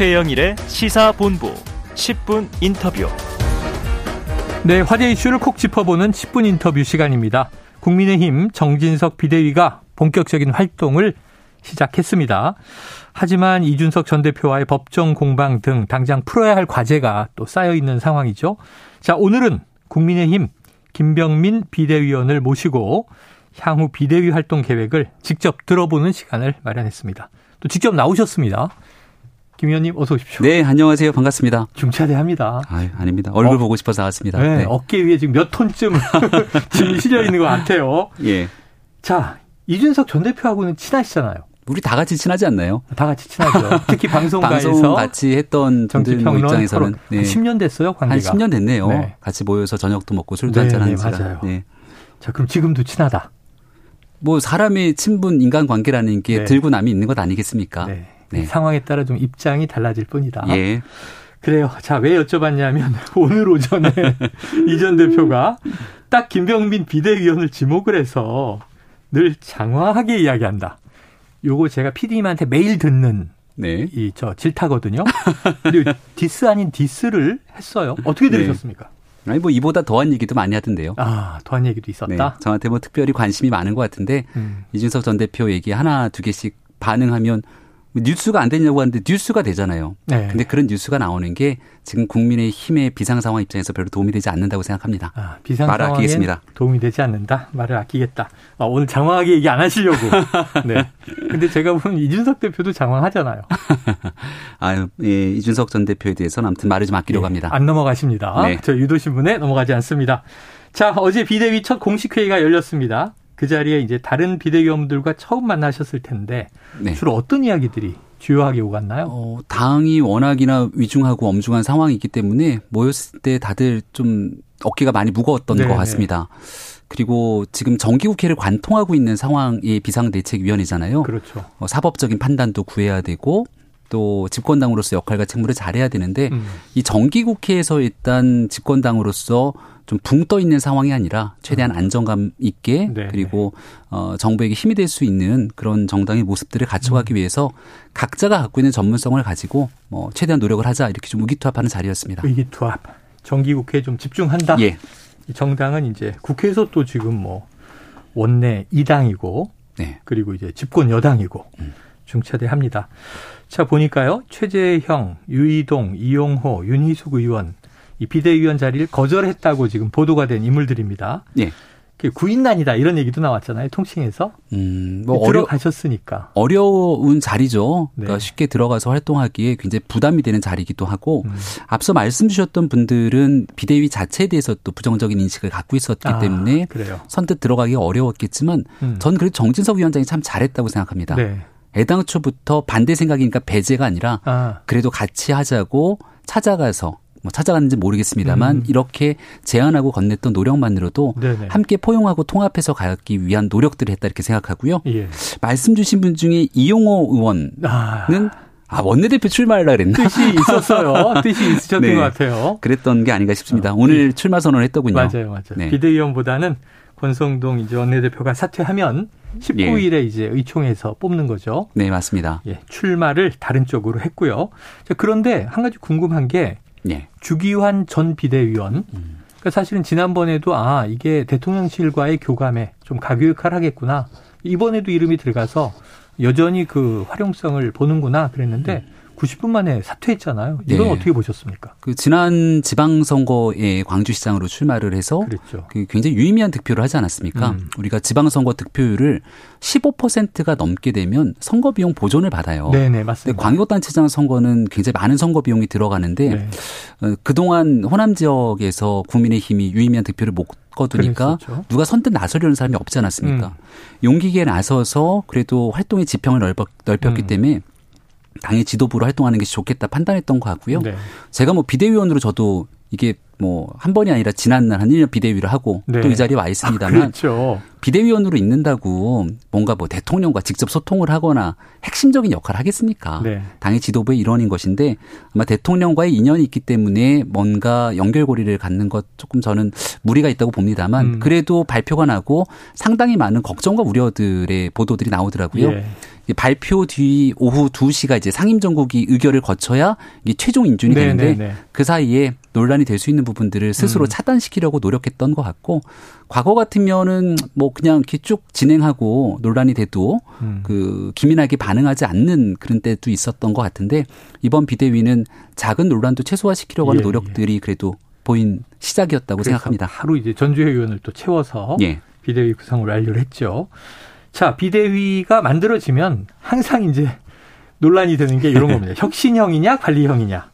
최영일의 시사본부 10분 인터뷰. 네, 화제 이슈를 콕 짚어보는 10분 인터뷰 시간입니다. 국민의힘 정진석 비대위가 본격적인 활동을 시작했습니다. 하지만 이준석 전 대표와의 법정 공방 등 당장 풀어야 할 과제가 또 쌓여 있는 상황이죠. 자, 오늘은 국민의힘 김병민 비대위원을 모시고 향후 비대위 활동 계획을 직접 들어보는 시간을 마련했습니다. 또 직접 나오셨습니다. 김 의원님 어서 오십시오. 네, 안녕하세요. 반갑습니다. 중차대합니다. 아, 아닙니다. 얼굴 어, 보고 싶어서 나왔습니다. 네, 네. 어깨 위에 지금 몇 톤쯤 짐이 실려 있는 것 같아요. 예. 자, 이준석 전 대표하고는 친하시잖아요. 우리 다 같이 친하지 않나요? 다 같이 친하죠. 특히 방송가에서 방송 같이 했던 뭐 입장에서는 네. 한 10년 됐어요, 관계가. 한 10년 됐네요. 네. 같이 모여서 저녁도 먹고 술도 네, 한잔 한 지가. 맞아요. 네. 자, 그럼 지금도 친하다. 뭐 사람의 친분 인간 관계라는 게 네. 들고 남이 있는 것 아니겠습니까? 네. 네. 상황에 따라 좀 입장이 달라질 뿐이다. 예. 그래요. 자, 왜 여쭤봤냐면 오늘 오전에 이전 대표가 딱 김병민 비대위원을 지목을 해서 늘 장황하게 이야기한다. 요거 제가 PD님한테 매일 듣는 네. 이 저 질타거든요. 그리고 디스 아닌 디스를 했어요. 어떻게 네. 들으셨습니까? 네. 아니 뭐 이보다 더한 얘기도 많이 하던데요. 아 더한 얘기도 있었다. 네. 저한테 뭐 특별히 관심이 많은 것 같은데 음. 이준석 전 대표 얘기 하나 두 개씩 반응하면 뉴스가 안 되냐고 하는데 뉴스가 되잖아요. 네. 근데 그런 뉴스가 나오는 게 지금 국민의 힘의 비상 상황 입장에서 별로 도움이 되지 않는다고 생각합니다. 아, 비상 말을 아끼겠습니다. 도움이 되지 않는다. 말을 아끼겠다. 아, 오늘 장황하게 얘기 안 하시려고. 네. 근데 제가 보면 이준석 대표도 장황하잖아요. 아유, 예, 이준석 전 대표에 대해서는 아무튼 말을 좀 아끼려고 네, 합니다. 안 넘어가십니다. 네. 저 유도신문에 넘어가지 않습니다. 자, 어제 비대위 첫 공식 회의가 열렸습니다. 그 자리에 이제 다른 비대위원들과 처음 만나셨을 텐데 네. 주로 어떤 이야기들이 주요하게 오갔나요? 어, 당이 워낙이나 위중하고 엄중한 상황이기 때문에 모였을 때 다들 좀 어깨가 많이 무거웠던 네것 같습니다. 그리고 지금 정기국회를 관통하고 있는 상황이 비상대책위원회잖아요. 그렇죠. 어, 사법적인 판단도 구해야 되고 또 집권당으로서 역할과 책무를 잘해야 되는데 음. 이 정기국회에서 일단 집권당으로서 좀 붕 떠 있는 상황이 아니라 최대한 음. 안정감 있게 네. 그리고 어 정부에게 힘이 될 수 있는 그런 정당의 모습들을 갖춰가기 음. 위해서 각자가 갖고 있는 전문성을 가지고 뭐 최대한 노력을 하자 이렇게 좀 의기투합하는 자리였습니다. 의기투합. 정기 국회에 좀 집중한다. 예. 정당은 이제 국회에서 또 지금 뭐 원내 2당이고 네. 그리고 이제 집권 여당이고 음. 중차대합니다. 자 보니까요 최재형, 유이동, 이용호, 윤희숙 의원 이 비대위원 자리를 거절했다고 지금 보도가 된 인물들입니다. 예. 구인난이다 이런 얘기도 나왔잖아요 통칭에서 음, 뭐 들어가셨으니까 어려, 운 자리죠. 그러니까 네. 쉽게 들어가서 활동하기에 굉장히 부담이 되는 자리이기도 하고 음. 앞서 말씀 주셨던 분들은 비대위 자체에 대해서 또 부정적인 인식을 갖고 있었기 아, 때문에 그래요. 선뜻 들어가기 어려웠겠지만 음. 전 그래도 정진석 위원장이 참 잘했다고 생각합니다. 네. 애당초부터 반대 생각이니까 배제가 아니라 아. 그래도 같이 하자고 찾아가서 뭐 찾아갔는지 모르겠습니다만 음. 이렇게 제안하고 건넸던 노력만으로도 네네. 함께 포용하고 통합해서 가기 위한 노력들을 했다 이렇게 생각하고요. 예. 말씀 주신 분 중에 이용호 의원은 아. 아, 원내대표 출마하려 그랬나? 뜻이 있었어요. 뜻이 있으셨던 네. 것 같아요. 그랬던 게 아닌가 싶습니다. 어. 오늘 출마 선언을 했더군요. 맞아요, 맞아요. 네. 비대위원보다는 권성동 이제 원내대표가 사퇴하면 19일에 예. 이제 의총에서 뽑는 거죠. 네, 맞습니다. 예, 출마를 다른 쪽으로 했고요. 자, 그런데 한 가지 궁금한 게 예. 주기환 전 비대위원. 음. 그러니까 사실은 지난번에도 아 이게 대통령실과의 교감에 좀 가교육할 하겠구나. 이번에도 이름이 들어가서 여전히 그 활용성을 보는구나 그랬는데 음. 90분 만에 사퇴했잖아요. 이건 네. 어떻게 보셨습니까? 그 지난 지방선거에 광주시장으로 출마를 해서 그랬죠. 그 굉장히 유의미한 득표를 하지 않았습니까? 음. 우리가 지방선거 득표율을 15%가 넘게 되면 선거 비용 보존을 받아요. 네네 맞습니다. 광역단체장 선거는 굉장히 많은 선거 비용이 들어가는데 네. 어, 그동안 호남 지역에서 국민의힘이 유의미한 득표를 못 거두니까 그랬었죠. 누가 선뜻 나서려는 사람이 없지 않았습니까? 음. 용기 있게 나서서 그래도 활동의 지평을 넓혔, 넓혔기 음. 때문에 당의 지도부로 활동하는 게 좋겠다 판단했던 것 같고요. 네. 제가 뭐 비대위원으로 저도 이게 뭐 한 번이 아니라 지난날 한 1년 비대위를 하고 네. 또이 자리에 와 있습니다만 아, 그렇죠. 비대위원으로 있는다고 뭔가 뭐 대통령과 직접 소통을 하거나 핵심적인 역할을 하겠습니까? 네. 당의 지도부의 일원인 것인데 아마 대통령과의 인연이 있기 때문에 뭔가 연결고리를 갖는 것 조금 저는 무리가 있다고 봅니다만 음. 그래도 발표가 나고 상당히 많은 걱정과 우려들의 보도들이 나오더라고요. 예. 발표 뒤 오후 2시가 이제 상임정국이 의결을 거쳐야 이게 최종 인준이 네, 되는데 네, 네. 그 사이에 논란이 될 수 있는 부분들을 스스로 음. 차단시키려고 노력했던 것 같고 과거 같으면은 뭐 그냥 이렇게 쭉 진행하고 논란이 돼도 음. 그 기민하게 반응하지 않는 그런 때도 있었던 것 같은데 이번 비대위는 작은 논란도 최소화시키려고 하는 예, 노력들이 예. 그래도 보인 시작이었다고 생각합니다. 하루 이제 전주회 의원을 또 채워서 예. 비대위 구성을 완료를 했죠. 자, 비대위가 만들어지면 항상 이제 논란이 되는 게 이런 겁니다. 혁신형이냐 관리형이냐.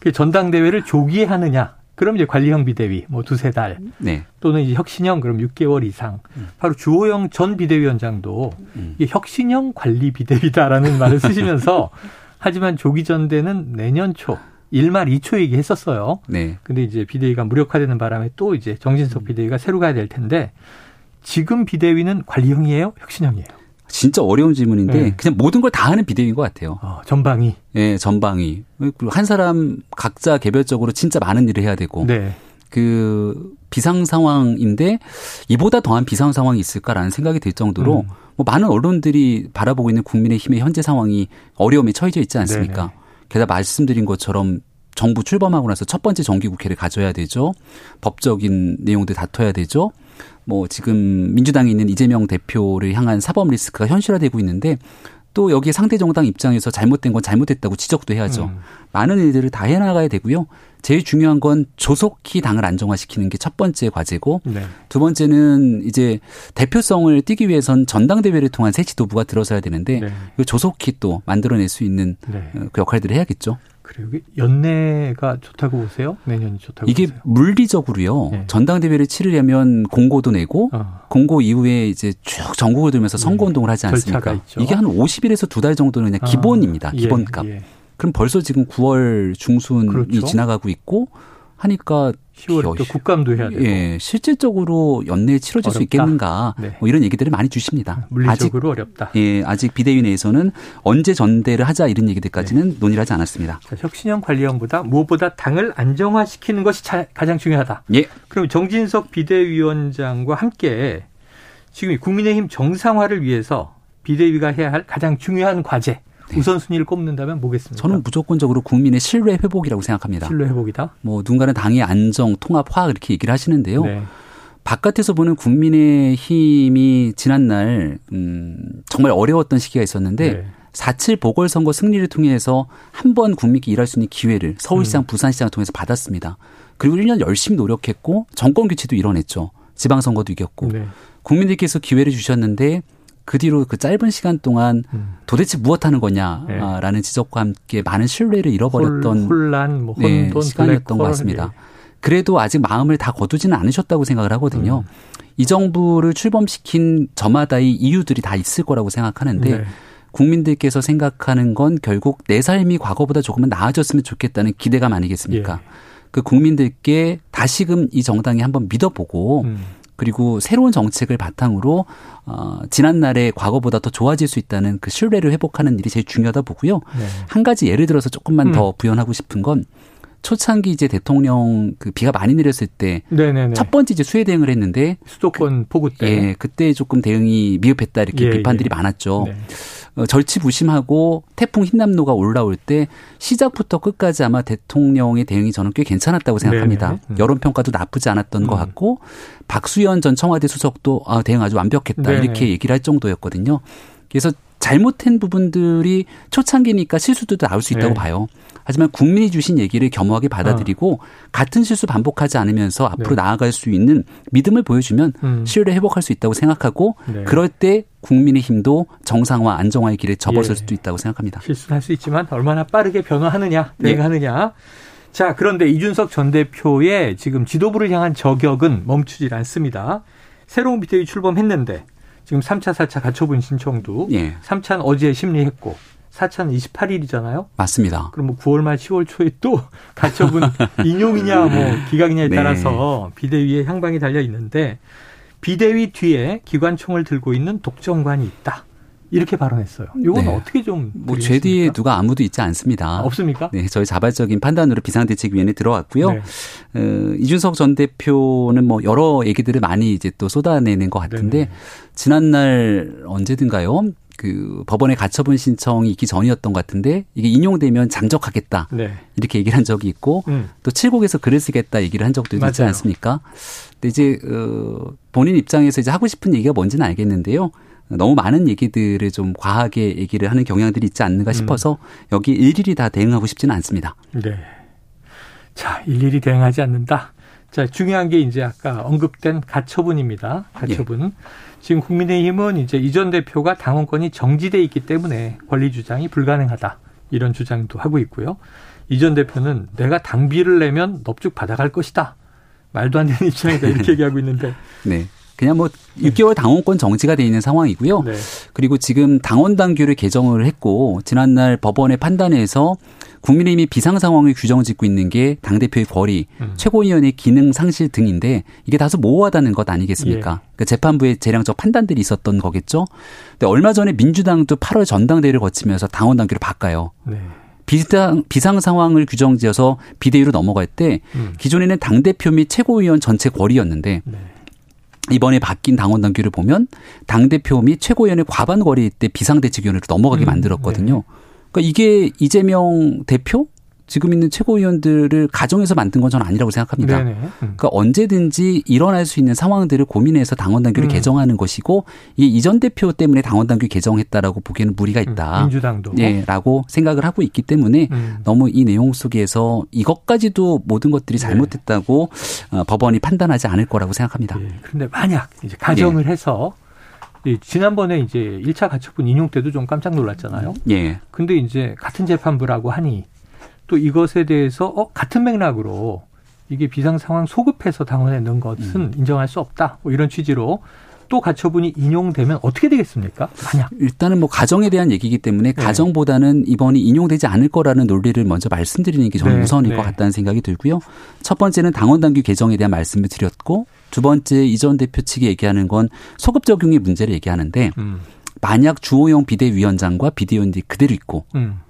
그 전당대회를 조기에 하느냐. 그럼 이제 관리형 비대위 뭐 두세 달 네. 또는 이제 혁신형 그럼 6개월 이상 음. 바로 주호영 전 비대위원장도 음. 이게 혁신형 관리 비대위다라는 말을 쓰시면서 하지만 조기 전대는 내년 초 1말 2초 얘기했었어요. 네. 근데 이제 비대위가 무력화되는 바람에 또 이제 정진석 비대위가 새로 가야 될 텐데 지금 비대위는 관리형이에요? 혁신형이에요? 진짜 어려운 질문인데 네. 그냥 모든 걸 다 하는 비대위인 것 같아요. 어, 전방위. 예, 네, 전방위. 한 사람 각자 개별적으로 진짜 많은 일을 해야 되고. 네. 그 비상 상황인데 이보다 더한 비상 상황이 있을까라는 생각이 들 정도로 음. 뭐 많은 언론들이 바라보고 있는 국민의힘의 현재 상황이 어려움에 처해져 있지 않습니까? 네네. 게다가 말씀드린 것처럼 정부 출범하고 나서 첫 번째 정기국회를 가져야 되죠. 법적인 내용들 다퉈야 되죠. 뭐 지금 민주당에 있는 이재명 대표를 향한 사법 리스크가 현실화되고 있는데 또 여기에 상대 정당 입장에서 잘못된 건 잘못됐다고 지적도 해야죠. 음. 많은 일들을 다 해나가야 되고요. 제일 중요한 건 조속히 당을 안정화시키는 게 첫 번째 과제고 네. 두 번째는 이제 대표성을 띄기 위해선 전당대회를 통한 새 지도부가 들어서야 되는데 네. 조속히 또 만들어낼 수 있는 네. 어, 그 역할들을 해야겠죠. 그래요. 연내가 좋다고 보세요? 내년이 좋다고 이게 보세요? 물리적으로요. 네. 전당대회를 치르려면 공고도 내고 어. 공고 이후에 이제 쭉 전국을 돌면서 네. 선거 운동을 하지 않습니까? 이게 한 50일에서 두 달 정도는 그냥 아. 기본입니다. 기본값. 예, 예. 그럼 벌써 지금 9월 중순이 그렇죠. 지나가고 있고 하니까 10월에 또 국감도 해야 되고. 예, 실질적으로 연내에 치러질 어렵다. 수 있겠는가. 네. 뭐 이런 얘기들을 많이 주십니다. 물리적으로 아직, 어렵다. 예, 아직 비대위 내에서는 언제 전대를 하자 이런 얘기들까지는 네. 논의를 하지 않았습니다. 자, 혁신형 관리형보다 무엇보다 당을 안정화시키는 것이 가장 중요하다. 예. 그럼 정진석 비대위원장과 함께 지금 국민의힘 정상화를 위해서 비대위가 해야 할 가장 중요한 과제 네. 우선순위를 꼽는다면 뭐겠습니까? 저는 무조건적으로 국민의 신뢰 회복이라고 생각합니다. 신뢰 회복이다? 뭐 누군가는 당의 안정, 통합, 화학 이렇게 얘기를 하시는데요. 네. 바깥에서 보는 국민의 힘이 지난날 음 정말 어려웠던 시기가 있었는데 네. 4.7 보궐선거 승리를 통해서 한 번 국민께 일할 수 있는 기회를 서울시장, 음. 부산시장을 통해서 받았습니다. 그리고 1년 열심히 노력했고 정권 교체도 이뤄냈죠. 지방선거도 이겼고 네. 국민들께서 기회를 주셨는데 그 뒤로 그 짧은 시간 동안 음. 도대체 무엇 하는 거냐라는 네. 지적과 함께 많은 신뢰를 잃어버렸던 혼 란, 뭐 네, 혼돈, 네, 시간이었던 것 같습니다. 예. 그래도 아직 마음을 다 거두지는 않으셨다고 생각을 하거든요. 음. 이 정부를 출범시킨 저마다의 이유들이 다 있을 거라고 생각하는데 네. 국민들께서 생각하는 건 결국 내 삶이 과거보다 조금은 나아졌으면 좋겠다는 기대감 아니겠습니까? 예. 그 국민들께 다시금 이 정당이 한번 믿어보고 음. 그리고 새로운 정책을 바탕으로 어 지난날의 과거보다 더 좋아질 수 있다는 그 신뢰를 회복하는 일이 제일 중요하다 보고요. 네. 한 가지 예를 들어서 조금만 음. 더 부연하고 싶은 건 초창기 이제 대통령 그 비가 많이 내렸을 때 첫 번째 이제 수해 대응을 했는데 수도권 폭우 때 예, 그때 조금 대응이 미흡했다 이렇게 예, 비판들이 예. 많았죠. 네. 어, 절치부심하고 태풍 흰남노가 올라올 때 시작부터 끝까지 아마 대통령의 대응이 저는 꽤 괜찮았다고 생각합니다. 네, 네. 음. 여론 평가도 나쁘지 않았던 음. 것 같고 박수현 전 청와대 수석도 아, 대응 아주 완벽했다 네 이렇게 얘기를 할 정도였거든요. 그래서 잘못한 부분들이 초창기니까 실수도 나올 수 있다고 네. 봐요. 하지만 국민이 주신 얘기를 겸허하게 받아들이고 어. 같은 실수 반복하지 않으면서 앞으로 네. 나아갈 수 있는 믿음을 보여주면 음. 신뢰를 회복할 수 있다고 생각하고 네. 그럴 때 국민의 힘도 정상화 안정화의 길에 접어설 예. 수도 있다고 생각합니다. 실수할 수 있지만 얼마나 빠르게 변화하느냐 대응하느냐. 예. 자 그런데 이준석 전 대표의 지금 지도부를 향한 저격은 멈추질 않습니다. 새로운 비대위 출범했는데 지금 3차, 4차 가처분 신청도 예. 3차는 어제 심리했고 사차는 28일이잖아요. 맞습니다. 그럼 뭐 9월 말 10월 초에 또 가처분 인용이냐 뭐 기각이냐에 네. 따라서 비대위의 향방이 달려 있는데 비대위 뒤에 기관총을 들고 있는 독점관이 있다. 이렇게 발언했어요. 이건 네. 어떻게 좀 뭐죄 뒤에 누가 아무도 있지 않습니다. 없습니까? 네, 저희 자발적인 판단으로 비상대책위원회 들어왔고요. 네. 어, 이준석 전 대표는 뭐 여러 얘기들을 많이 이제 또 쏟아내는 것 같은데 네네. 지난날 언제든가요? 그 법원에 가처분 신청이 있기 전이었던 것 같은데 이게 인용되면 잠적하겠다 네. 이렇게 얘기를 한 적이 있고 음. 또 칠곡에서 글을 쓰겠다 얘기를 한 적도 맞아요. 있지 않습니까? 근데 이제 어 본인 입장에서 이제 하고 싶은 얘기가 뭔지는 알겠는데요. 너무 많은 얘기들을 좀 과하게 얘기를 하는 경향들이 있지 않는가 음. 싶어서 음. 여기 일일이 다 대응하고 싶지는 않습니다. 네. 자, 일일이 대응하지 않는다. 자, 중요한 게 이제 아까 언급된 가처분입니다. 가처분. 예. 지금 국민의힘은 이제 이전 대표가 당원권이 정지돼 있기 때문에 권리 주장이 불가능하다. 이런 주장도 하고 있고요. 이전 대표는 내가 당비를 내면 넙죽 받아갈 것이다. 말도 안 되는 입장이다. 이렇게 얘기하고 있는데. 네. 그냥 뭐 6개월 당원권 정지가 돼 있는 상황이고요. 네. 그리고 지금 당원 당규를 개정을 했고 지난날 법원의 판단에서 국민의힘이 비상 상황을 규정 짓고 있는 게 당 대표의 권리, 음. 최고위원의 기능 상실 등인데 이게 다소 모호하다는 것 아니겠습니까? 예. 그 재판부의 재량적 판단들이 있었던 거겠죠. 근데 얼마 전에 민주당도 8월 전당대회를 거치면서 당원 당규를 바꿔요. 네. 비상, 비상 상황을 규정지어서 비대위로 넘어갈 때 음. 기존에는 당대표 및 최고위원 전체 권리였는데 네. 이번에 바뀐 당원 당규를 보면 당 대표 및 최고위원의 과반 거리 때 비상대책위원회로 넘어가게 음, 만들었거든요. 네. 그러니까 이게 이재명 대표 지금 있는 최고위원들을 가정에서 만든 건 저는 아니라고 생각합니다. 음. 그러니까 언제든지 일어날 수 있는 상황들을 고민해서 당원 당규를 음. 개정하는 것이고 이게 이전 대표 때문에 당원 당규 개정했다라고 보기에는 무리가 있다. 음. 민주당도 예라고 생각을 하고 있기 때문에 음. 너무 이 내용 속에서 이것까지도 모든 것들이 네. 잘못됐다고 네. 법원이 판단하지 않을 거라고 생각합니다. 예. 그런데 만약 이제 가정을 예. 해서 지난번에 이제 1차 가처분 인용 때도 좀 깜짝 놀랐잖아요. 예. 근데 이제 같은 재판부라고 하니 또 이것에 대해서 어 같은 맥락으로 이게 비상 상황 소급해서 당원에 넣은 것은 음. 인정할 수 없다. 뭐 이런 취지로 또 가처분이 인용되면 어떻게 되겠습니까? 만약 일단은 뭐 가정에 대한 얘기이기 때문에 네. 가정보다는 이번이 인용되지 않을 거라는 논리를 먼저 말씀드리는 게 저는 네. 우선일 네. 것 같다는 생각이 들고요. 첫 번째는 당원 당규 개정에 대한 말씀을 드렸고 두 번째 이전 대표 측이 얘기하는 건 소급 적용의 문제를 얘기하는데 음. 만약 주호영 비대위원장과 비대위원들이 그대로 있고 음.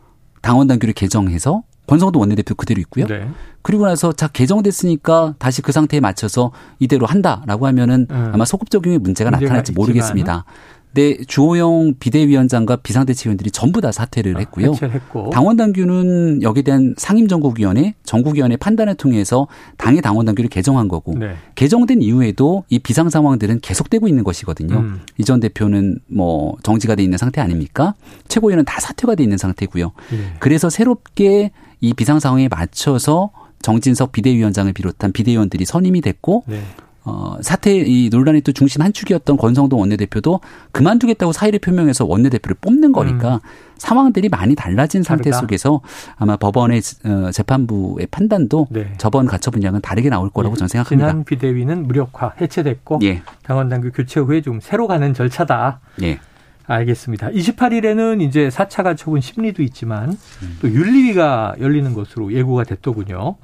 당원 당규를 개정해서 권성도 원내대표 그대로 있고요. 네. 그리고 나서 자 개정됐으니까 다시 그 상태에 맞춰서 이대로 한다라고 하면은 음. 아마 소급 적용의 문제가, 문제가 나타날지 모르겠습니다. 네, 주호영 비대위원장과 비상대책위원들이 전부 다 사퇴를 아, 했고요. 했고. 당원 당규는 여기에 대한 상임정국위원회, 정국위원회 판단을 통해서 당의 당원 당규를 개정한 거고 네. 개정된 이후에도 이 비상 상황들은 계속되고 있는 것이거든요. 음. 이전 대표는 뭐 정지가 돼 있는 상태 아닙니까? 최고위원은 다 사퇴가 돼 있는 상태고요. 네. 그래서 새롭게 이 비상 상황에 맞춰서 정진석 비대위원장을 비롯한 비대위원들이 선임이 됐고 네. 어, 사태 이 논란의 또 중심 한 축이었던 권성동 원내대표도 그만두겠다고 사의를 표명해서 원내대표를 뽑는 거니까 음. 상황들이 많이 달라진 상태 다르다. 속에서 아마 법원의 어, 재판부의 판단도 네. 저번 가처분량은 다르게 나올 거라고 네. 저는 생각합니다. 지난 비대위는 무력화 해체됐고 예. 당원 당규 교체 후에 좀 새로 가는 절차다. 예. 알겠습니다. 28일에는 이제 4차 가처분 심리도 있지만 음. 또 윤리위가 열리는 것으로 예고가 됐더군요.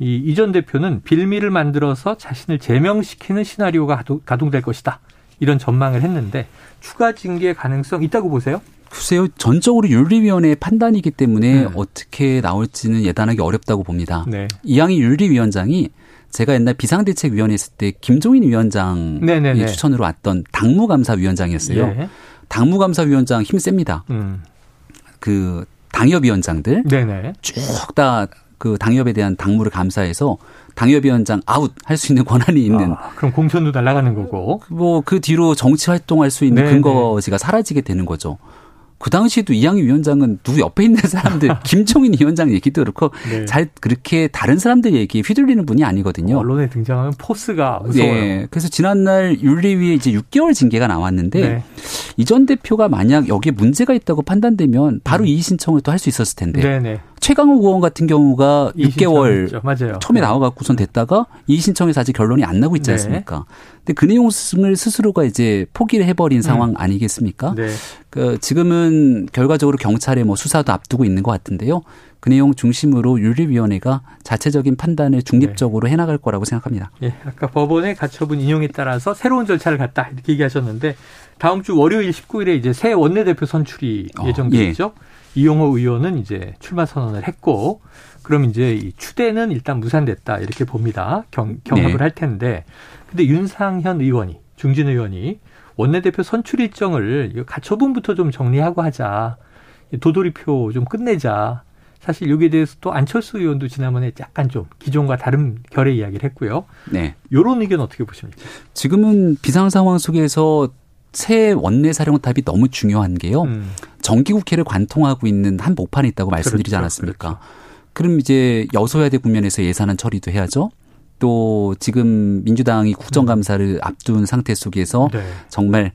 이 이전 대표는 빌미를 만들어서 자신을 제명시키는 시나리오가 가동 될 것이다. 이런 전망을 했는데 추가 징계 가능성 있다고 보세요? 글쎄요, 전적으로 윤리위원회의 판단이기 때문에 네. 어떻게 나올지는 예단하기 어렵다고 봅니다. 네. 이양희 윤리위원장이 제가 옛날 비상대책위원회 있을 때 김종인 위원장의 네네네. 추천으로 왔던 당무감사위원장이었어요. 네. 당무감사위원장 힘 셉니다. 음. 그 당협위원장들 쭉 다 그 당협에 대한 당무를 감사해서 당협위원장 아웃 할 수 있는 권한이 있는. 아, 그럼 공천도 날아가는 거고. 뭐 그 뒤로 정치 활동할 수 있는 네 근거지가 사라지게 되는 거죠. 그 당시에도 이양희 위원장은 누구 옆에 있는 사람들 김종인 위원장 얘기도 그렇고 네. 잘 그렇게 다른 사람들 얘기에 휘둘리는 분이 아니거든요. 언론에 등장하는 포스가 무서워요. 네. 그래서 지난날 윤리위에 이제 6개월 징계가 나왔는데 네. 이전 대표가 만약 여기에 문제가 있다고 판단되면 바로 음. 이의 신청을 또 할 수 있었을 텐데 네네. 최강욱 의원 같은 경우가 6개월 맞아요. 처음에 네. 나와갖고선 됐다가 이의신청에서 아직 결론이 안 나고 있지 네. 않습니까? 네. 근데 그 내용을 스스로가 이제 포기를 해버린 음. 상황 아니겠습니까? 네. 그 지금은 결과적으로 경찰의 뭐 수사도 앞두고 있는 것 같은데요. 그 내용 중심으로 윤리위원회가 자체적인 판단을 중립적으로 네. 해나갈 거라고 생각합니다. 예, 아까 법원의 가처분 인용에 따라서 새로운 절차를 갖다 이렇게 얘기하셨는데 다음 주 월요일 19일에 이제 새 원내대표 선출이 어, 예정돼 있죠. 예. 이용호 의원은 이제 출마 선언을 했고 그럼 이제 이 추대는 일단 무산됐다 이렇게 봅니다. 경, 경합을 네. 할 텐데 근데 윤상현 의원이 중진 의원이 원내대표 선출 일정을 가처분부터 좀 정리하고 하자. 도돌이표 좀 끝내자. 사실 여기에 대해서 또 안철수 의원도 지난번에 약간 좀 기존과 다른 결의 이야기를 했고요. 네. 요런 의견 어떻게 보십니까? 지금은 비상 상황 속에서 새 원내 사령탑이 너무 중요한 게요. 음. 정기국회를 관통하고 있는 한 목판이 있다고 말씀드리지 그렇죠. 않았습니까? 그렇죠. 그럼 이제 여소야대 국면에서 예산안 처리도 해야죠. 또 지금 민주당이 국정감사를 음. 앞둔 상태 속에서 네. 정말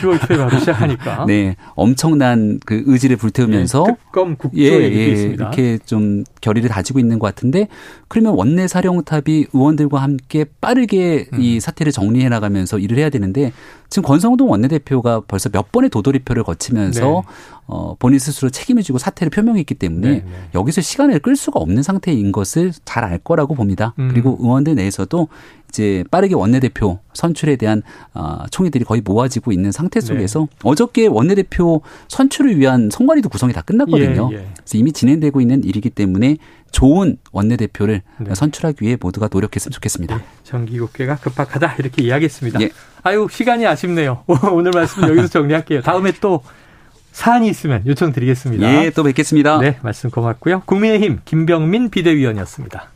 10월 초에 바로 시작하니까 네 엄청난 그 의지를 불태우면서 네, 특검 국조 예, 예, 이렇게 좀 결의를 다지고 있는 것 같은데 그러면 원내 사령탑이 의원들과 함께 빠르게 음. 이 사태를 정리해 나가면서 일을 해야 되는데 지금 권성동 원내대표가 벌써 몇 번의 도돌이표를 거치면서 네. 어, 본인 스스로 책임을 지고 사퇴를 표명했기 때문에 네, 네. 여기서 시간을 끌 수가 없는 상태인 것을 잘 알 거라고 봅니다. 음. 그리고 의원들 내에서도 이제 빠르게 원내대표 선출에 대한 어, 총회들이 거의 모아지고 있는 상태 네. 속에서 네. 어저께 원내대표 선출을 위한 선관위도 구성이 다 끝났거든요. 예, 예. 그래서 이미 진행되고 있는 일이기 때문에 좋은 원내대표를 네. 선출하기 위해 모두가 노력했으면 좋겠습니다. 네. 정기국회가 급박하다 이렇게 이야기했습니다. 예. 아유 시간이 아쉽네요. 오늘 말씀 여기서 정리할게요. 다음에 또 사안이 있으면 요청드리겠습니다. 예, 또 뵙겠습니다. 네, 말씀 고맙고요. 국민의힘 김병민 비대위원이었습니다.